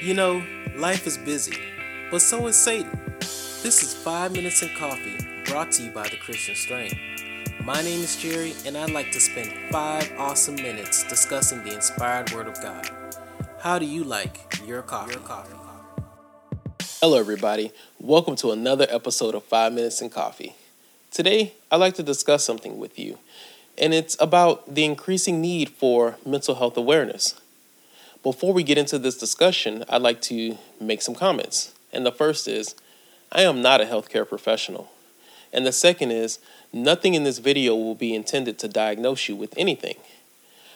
You know, life is busy, but so is Satan. This is 5 Minutes in Coffee, brought to you by the Christian Strain. My name is Jerry, and I'd like to spend 5 awesome minutes discussing the inspired Word of God. How do you like your coffee? Your coffee. Hello, everybody. Welcome to another episode of 5 Minutes in Coffee. Today, I'd like to discuss something with you, and it's about the increasing need for mental health awareness. Before we get into this discussion, I'd like to make some comments. And the first is I am not a healthcare professional. And the second is nothing in this video will be intended to diagnose you with anything.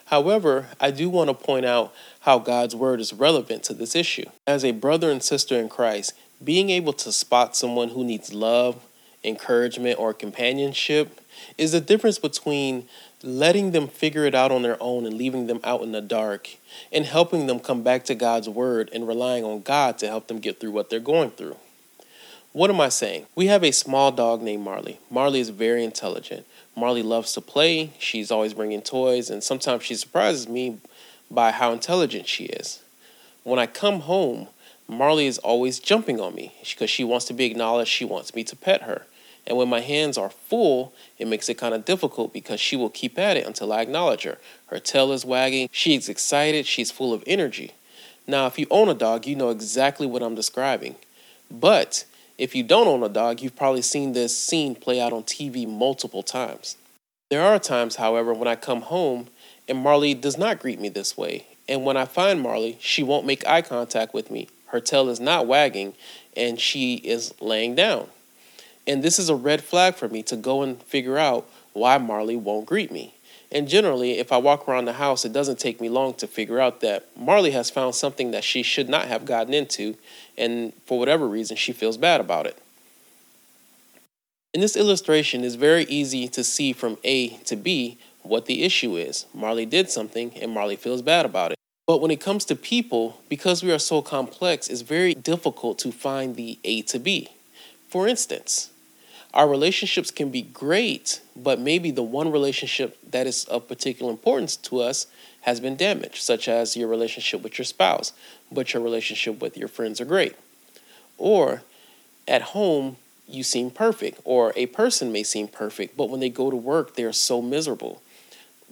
However, I do want to point out how God's word is relevant to this issue. As a brother and sister in Christ, being able to spot someone who needs love, encouragement, or companionship is the difference between letting them figure it out on their own and leaving them out in the dark and helping them come back to God's word and relying on God to help them get through what they're going through. What am I saying? We have a small dog named Marley. Marley is very intelligent. Marley loves to play. She's always bringing toys, and sometimes she surprises me by how intelligent she is. When I come home, Marley is always jumping on me because she wants to be acknowledged. She wants me to pet her. And when my hands are full, it makes it kind of difficult because she will keep at it until I acknowledge her. Her tail is wagging, she's excited, she's full of energy. Now, if you own a dog, you know exactly what I'm describing. But if you don't own a dog, you've probably seen this scene play out on TV multiple times. There are times, however, when I come home and Marley does not greet me this way. And when I find Marley, she won't make eye contact with me. Her tail is not wagging and she is laying down. And this is a red flag for me to go and figure out why Marley won't greet me. And generally, if I walk around the house, it doesn't take me long to figure out that Marley has found something that she should not have gotten into, and for whatever reason, she feels bad about it. In this illustration, it's very easy to see from A to B what the issue is. Marley did something, and Marley feels bad about it. But when it comes to people, because we are so complex, it's very difficult to find the A to B. For instance, our relationships can be great, but maybe the one relationship that is of particular importance to us has been damaged, such as your relationship with your spouse, but your relationship with your friends are great. Or at home, you seem perfect, or a person may seem perfect, but when they go to work, they're so miserable.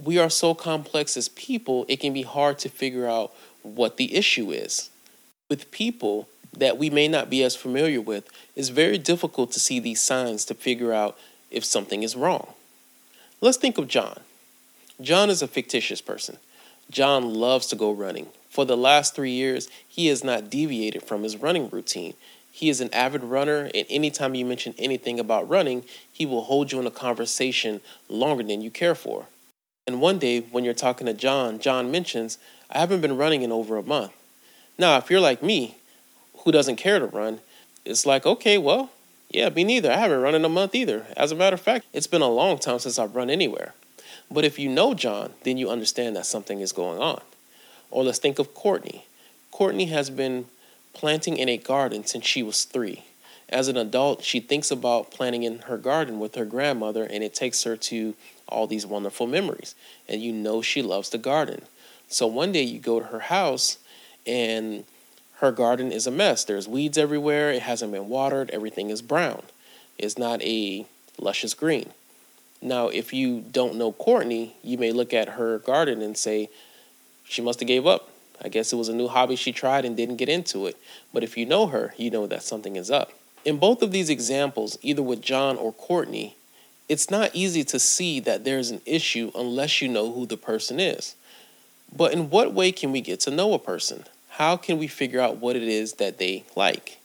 We are so complex as people, it can be hard to figure out what the issue is. With people, that we may not be as familiar with, it's very difficult to see these signs to figure out if something is wrong. Let's think of John. John is a fictitious person. John loves to go running. For the last three years, he has not deviated from his running routine. He is an avid runner, and anytime you mention anything about running, he will hold you in a conversation longer than you care for. And one day, when you're talking to John, John mentions, I haven't been running in over a month. Now, if you're like me, who doesn't care to run, it's like, okay, well, yeah, me neither. I haven't run in a month either. As a matter of fact, it's been a long time since I've run anywhere. But if you know John, then you understand that something is going on. Or let's think of Courtney. Courtney has been planting in a garden since she was three. As an adult, she thinks about planting in her garden with her grandmother, and it takes her to all these wonderful memories. And you know she loves the garden. So one day you go to her house, and her garden is a mess. There's weeds everywhere. It hasn't been watered. Everything is brown. It's not a luscious green. Now, if you don't know Courtney, you may look at her garden and say, she must have gave up. I guess it was a new hobby she tried and didn't get into it. But if you know her, you know that something is up. In both of these examples, either with John or Courtney, it's not easy to see that there's an issue unless you know who the person is. But in what way can we get to know a person? how can we figure out what it is that they like?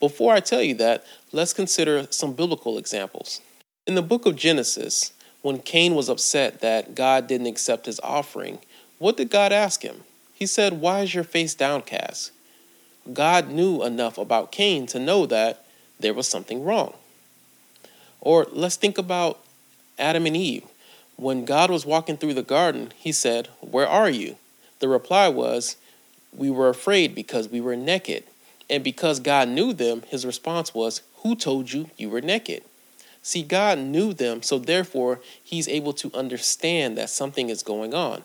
Before I tell you that, let's consider some biblical examples. In the book of Genesis, when Cain was upset that God didn't accept his offering, what did God ask him? He said, Why is your face downcast? God knew enough about Cain to know that there was something wrong. Or let's think about Adam and Eve. When God was walking through the garden, he said, Where are you? The reply was, we were afraid because we were naked. And because God knew them, his response was, Who told you you were naked? See, God knew them, so therefore he's able to understand that something is going on.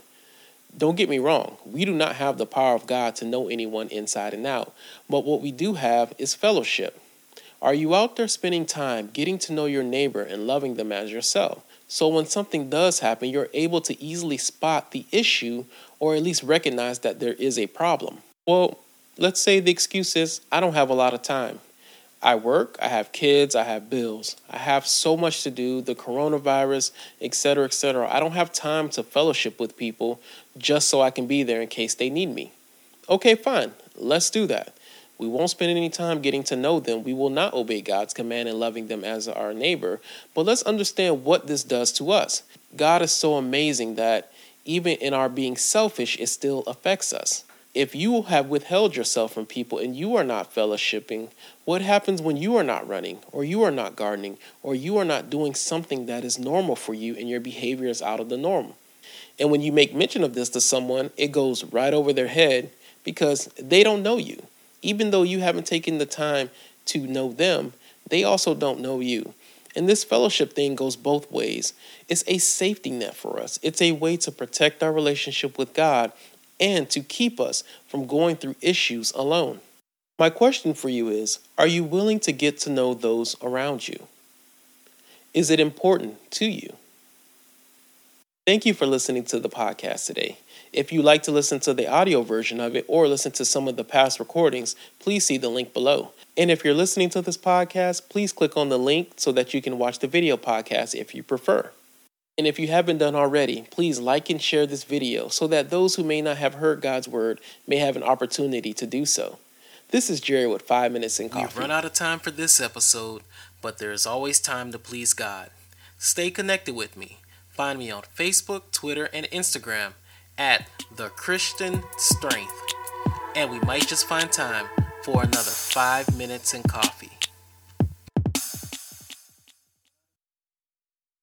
Don't get me wrong, we do not have the power of God to know anyone inside and out, but what we do have is fellowship. Are you out there spending time getting to know your neighbor and loving them as yourself? So when something does happen, you're able to easily spot the issue or at least recognize that there is a problem. Well, let's say the excuse is I don't have a lot of time. I work, I have kids, I have bills. I have so much to do, the coronavirus, etc., etc. I don't have time to fellowship with people just so I can be there in case they need me. Okay, fine. Let's do that. We won't spend any time getting to know them. We will not obey God's command in loving them as our neighbor. But let's understand what this does to us. God is so amazing that even in our being selfish, it still affects us. If you have withheld yourself from people and you are not fellowshipping, what happens when you are not running, or you are not gardening, or you are not doing something that is normal for you and your behavior is out of the norm? And when you make mention of this to someone, it goes right over their head because they don't know you even though you haven't taken the time to know them, they also don't know you. And this fellowship thing goes both ways. It's a safety net for us, it's a way to protect our relationship with God and to keep us from going through issues alone. My question for you is Are you willing to get to know those around you? Is it important to you? Thank you for listening to the podcast today. If you'd like to listen to the audio version of it or listen to some of the past recordings, please see the link below. And if you're listening to this podcast, please click on the link so that you can watch the video podcast if you prefer. And if you haven't done already, please like and share this video so that those who may not have heard God's word may have an opportunity to do so. This is Jerry with 5 Minutes in Coffee. We've run out of time for this episode, but there is always time to please God. Stay connected with me. Find me on Facebook, Twitter, and Instagram at The Christian Strength. And we might just find time for another five minutes in coffee.